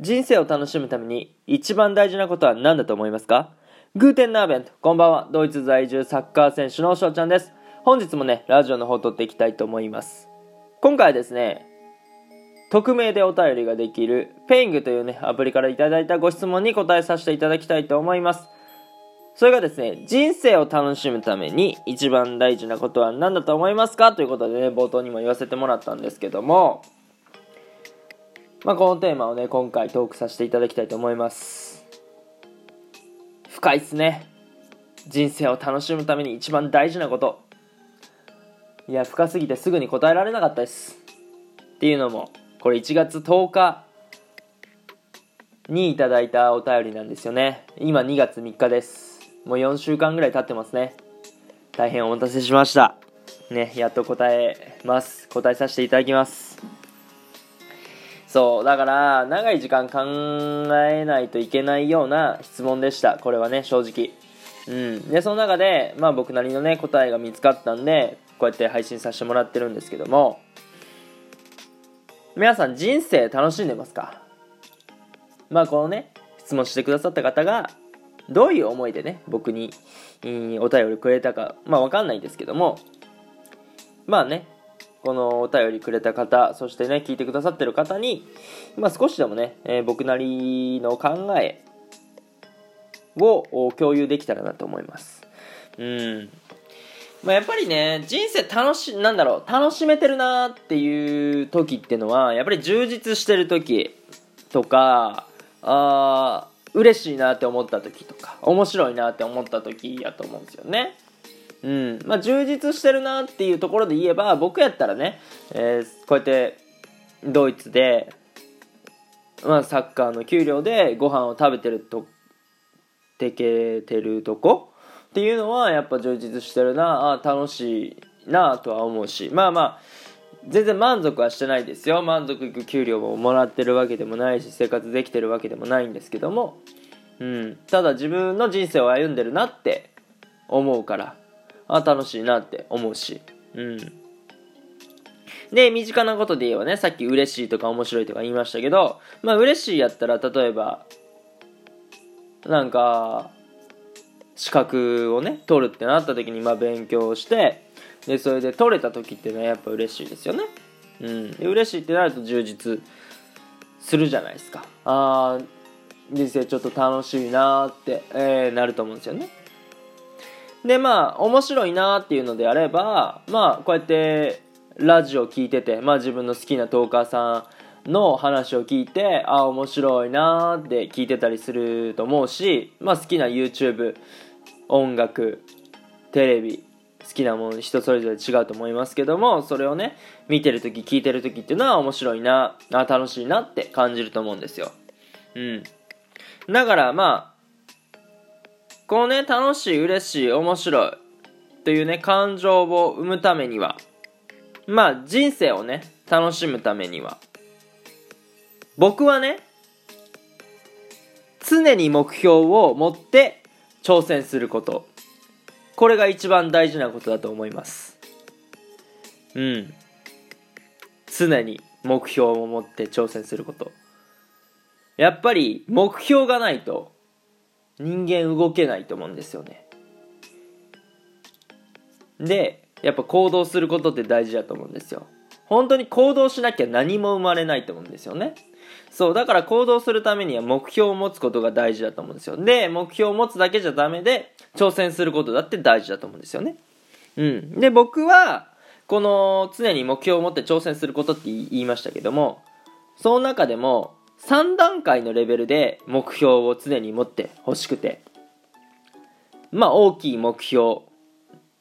人生を楽しむために一番大事なことは何だと思いますか？グーテンナーベント、こんばんは。ドイツ在住サッカー選手の翔ちゃんです。本日もね、ラジオの方を撮っていきたいと思います。今回はですね、匿名でお便りができるペイングというね、アプリからいただいたご質問に答えさせていただきたいと思います。それがですね、人生を楽しむために一番大事なことは何だと思いますか？ということでね、冒頭にも言わせてもらったんですけども、まあ、このテーマをね今回トークさせていただきたいと思います。深いっすね。人生を楽しむために一番大事なこと。いや深すぎてすぐに答えられなかったです。っていうのもこれ1月10日にいただいたお便りなんですよね。今2月3日です。もう4週間ぐらい経ってますね。大変お待たせしました。ねやっと答えます。答えさせていただきます。そう、だから、長い時間考えないといけないような質問でした。これはね、正直。うん。で、その中で、まあ僕なりのね、答えが見つかったんで、こうやって配信させてもらってるんですけども、皆さん人生楽しんでますか？まあこのね、質問してくださった方が、どういう思いでね、僕に、お便りくれたか、まあわかんないんですけども、まあね、このお便りくれた方、そしてね、聞いてくださってる方に、まあ、少しでもね、えー、僕なりの考えを共有できたらなと思います。うん。まあ、やっぱりね、人生楽し、なんだろう、楽しめてるなっていう時ってのは、やっぱり充実してる時とか、あ嬉しいなって思った時とか、面白いなって思った時やと思うんですよね。うん。まあ、充実してるなっていうところで言えば僕やったらね、えー、こうやってドイツで、まあ、サッカーの給料でご飯を食べてるとでけてるとこっていうのはやっぱ充実してるなあ楽しいなとは思うしまあまあ全然満足はしてないですよ。満足いく給料ももらってるわけでもないし生活できてるわけでもないんですけども、うん、ただ自分の人生を歩んでるなって思うから。あ楽しいなって思うし。うん。で身近なことで言えばねさっき嬉しいとか面白いとか言いましたけどまあ嬉しいやったら例えばなんか資格をね取るってなった時にまあ勉強してでそれで取れた時っていうのはやっぱ嬉しいですよね。うん。嬉しいってなると充実するじゃないですか。ああ人生ちょっと楽しいなって、えー、なると思うんですよね。でまあ面白いなっていうのであればまあこうやってラジオ聞いてて、まあ、自分の好きなトーカーさんの話を聞いてあ面白いなって聞いてたりすると思うし、まあ、好きな YouTube 音楽テレビ好きなもの人それぞれ違うと思いますけどもそれをね見てる時聞いてる時っていうのは面白いなあ楽しいなって感じると思うんですよ。うん。だからまあこのね、楽しい、嬉しい、面白いというね、感情を生むためには、まあ人生をね、楽しむためには、僕はね、常に目標を持って挑戦すること。これが一番大事なことだと思います。うん。常に目標を持って挑戦すること。やっぱり目標がないと人間動けないと思うんですよね。でやっぱ行動することって大事だと思うんですよ。本当に行動しなきゃ何も生まれないと思うんですよね。そうだから行動するためには目標を持つことが大事だと思うんですよ。で目標を持つだけじゃダメで挑戦することだって大事だと思うんですよね。うん。で僕はこの常に目標を持って挑戦することって言いましたけどもその中でも3段階のレベルで目標を常に持ってほしくて。まあ大きい目標。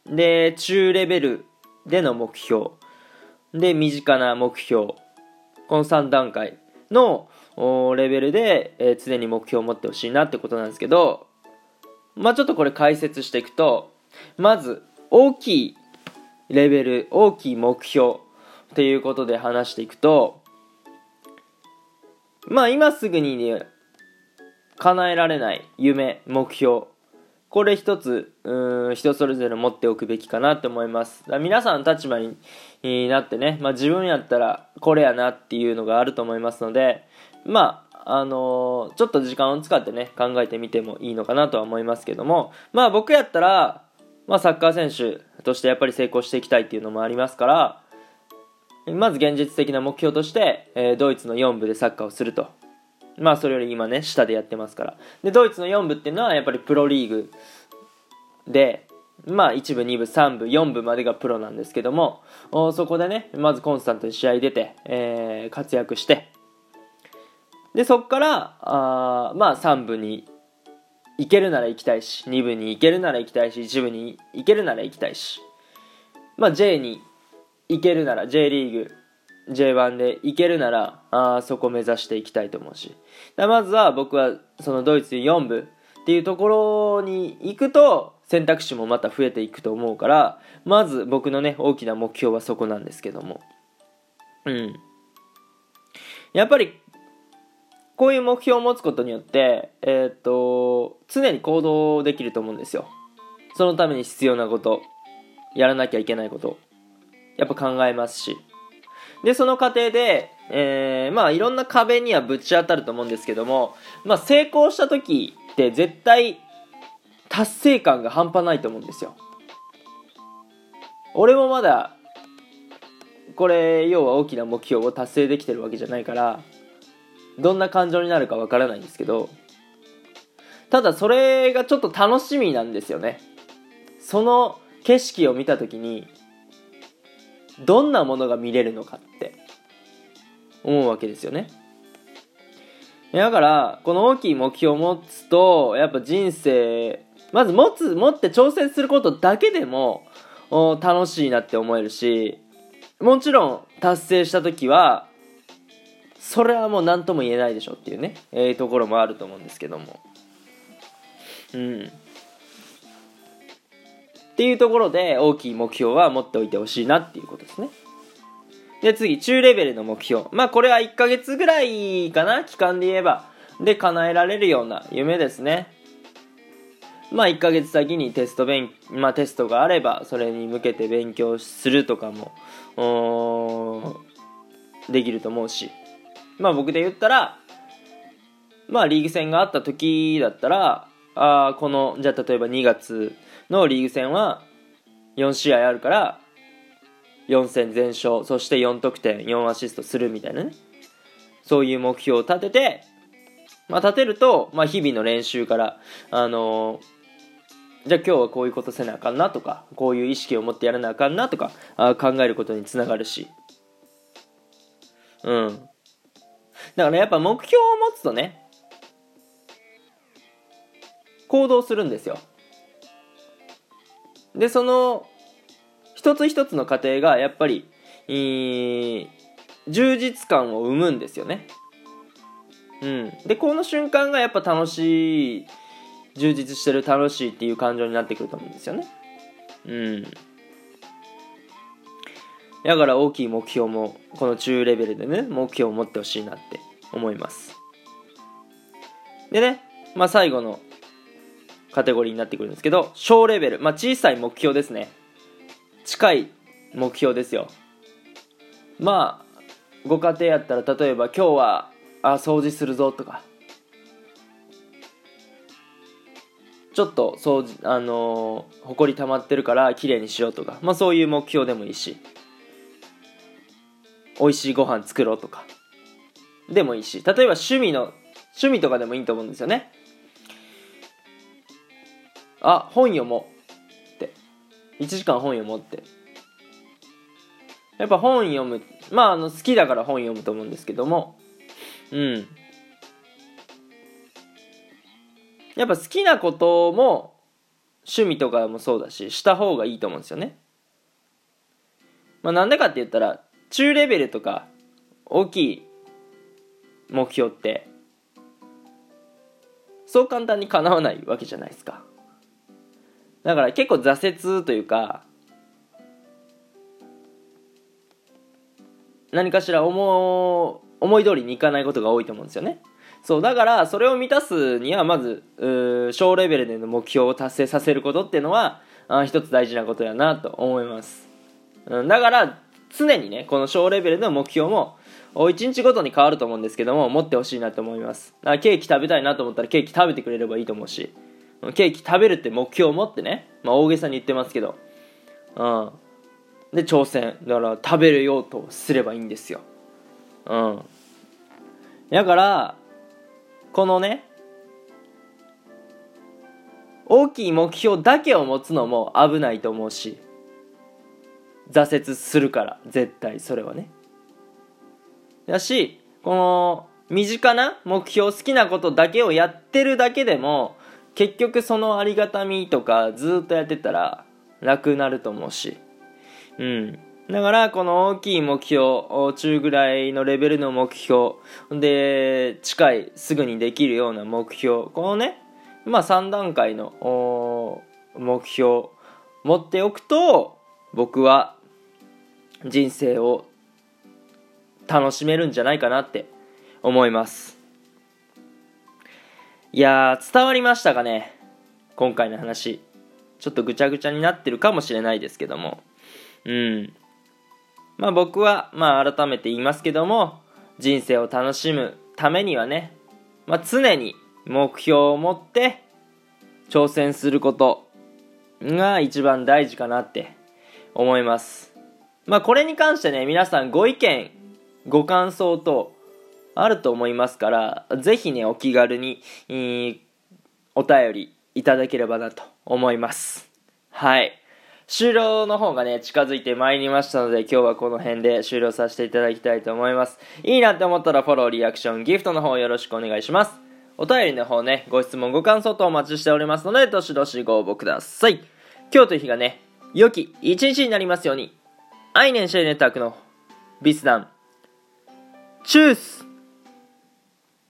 で中レベルでの目標。で身近な目標。この3段階のレベルで、えー、常に目標を持ってほしいなってことなんですけど。まあちょっとこれ解説していくとまず大きいレベル大きい目標っていうことで話していくとまあ今すぐにね、叶えられない夢、目標。これ一つ、うん、人それぞれ持っておくべきかなって思います。皆さんの立場になってね、まあ自分やったらこれやなっていうのがあると思いますので、まああのーちょっと時間を使ってね考えてみてもいいのかなとは思いますけどもまあ僕やったら、まあ、サッカー選手としてやっぱり成功していきたいっていうのもありますからまず現実的な目標として、えードイツの4部でサッカーをすると。まあそれより今ね下でやってますから。でドイツの4部っていうのはやっぱりプロリーグでまあ1部2部3部4部までがプロなんですけどもそこでねまずコンスタントに試合出て、えー活躍して。でそこからあまあ3部に行けるなら行きたいし2部に行けるなら行きたいし1部に行けるなら行きたいし。まあ J に行けるなら J リーグ J1 で行けるならあそこ目指していきたいと思うし。だまずは僕はそのドイツ4部っていうところに行くと選択肢もまた増えていくと思うからまず僕のね大きな目標はそこなんですけども。うん。やっぱりこういう目標を持つことによってえーっと常に行動できると思うんですよ。そのために必要なことやらなきゃいけないこと。やっぱ考えますし。でその過程で、えーまあいろんな壁にはぶち当たると思うんですけども、まあ、成功した時って絶対達成感が半端ないと思うんですよ。俺もまだこれ要は大きな目標を達成できてるわけじゃないからどんな感情になるかわからないんですけどただそれがちょっと楽しみなんですよね。その景色を見た時にどんなものが見れるのかって思うわけですよね。だからこの大きい目標を持つとやっぱ人生まず持つ持って挑戦することだけでも楽しいなって思えるしもちろん達成した時はそれはもう何とも言えないでしょっていうね、えーところもあると思うんですけども。うん。っていうところで大きい目標は持っておいてほしいなっていうことですね。で次中レベルの目標。まあこれは1ヶ月ぐらいかな期間で言えば。で叶えられるような夢ですね。まあ1ヶ月先にテスト勉、まあ、テストがあればそれに向けて勉強するとかもできると思うし。まあ僕で言ったらまあリーグ戦があった時だったらあーこのじゃあ例えば2月のリーグ戦は4試合あるから4戦全勝そして4得点4アシストするみたいなね。そういう目標を立てて、まあ、立てると、まあ、日々の練習からあのーじゃあ今日はこういうことせなあかんなとかこういう意識を持ってやらなあかんなとかあ考えることにつながるし。うん。だからやっぱ目標を持つとね行動するんですよ。でその一つ一つの過程がやっぱり、えー充実感を生むんですよね。うん。でこの瞬間がやっぱ楽しい充実してる楽しいっていう感情になってくると思うんですよね。うん。だから大きい目標もこの中レベルでね目標を持ってほしいなって思います。でねまあ最後のカテゴリーになってくるんですけど小レベル、まあ、小さい目標ですね。近い目標ですよ。まあご家庭やったら例えば今日はあ掃除するぞとか。ちょっと掃除あの、ほこり溜まってるから綺麗にしようとか。まあそういう目標でもいいし。美味しいご飯作ろうとか。でもいいし。例えば趣味の趣味とかでもいいと思うんですよね。あ本読もうって。1時間本読もうって。やっぱ本読むまああの好きだから本読むと思うんですけども。うん。やっぱ好きなことも趣味とかもそうだしした方がいいと思うんですよね。まあなんでかって言ったら中レベルとか大きい目標ってそう簡単に叶わないわけじゃないですか。だから結構挫折というか何かしら思う思い通りにいかないことが多いと思うんですよね。そうだからそれを満たすにはまずう小レベルでの目標を達成させることっていうのはあ一つ大事なことやなと思います、うん、だから常にねこの小レベルの目標も1日ごとに変わると思うんですけども持ってほしいなと思います。だからケーキ食べたいなと思ったらケーキ食べてくれればいいと思うし。ケーキ食べるって目標を持ってね、まあ、大げさに言ってますけど。うん。で挑戦。だから食べるようとすればいいんですよ。うん。だからこのね大きい目標だけを持つのも危ないと思うし挫折するから絶対それはね。だしこの身近な目標好きなことだけをやってるだけでも結局そのありがたみとかずっとやってたらなくなると思うし。うん。だからこの大きい目標中ぐらいのレベルの目標で近いすぐにできるような目標このねまあ3段階の目標持っておくと僕は人生を楽しめるんじゃないかなって思います。いや伝わりましたかね？今回の話。ちょっとぐちゃぐちゃになってるかもしれないですけども。うん。まあ僕はまあ改めて言いますけども人生を楽しむためにはね、まあ、常に目標を持って挑戦することが一番大事かなって思います。まあこれに関してね皆さんご意見ご感想とあると思いますからぜひねお気軽にお便りいただければなと思います。はい。終了の方がね近づいてまいりましたので今日はこの辺で終了させていただきたいと思います。いいなって思ったらフォローリアクションギフトの方よろしくお願いします。お便りの方ねご質問ご感想とお待ちしておりますのでどしどしご応募ください。今日という日がね良き一日になりますように。アイネンシェイネットワークのビスダン。チュース。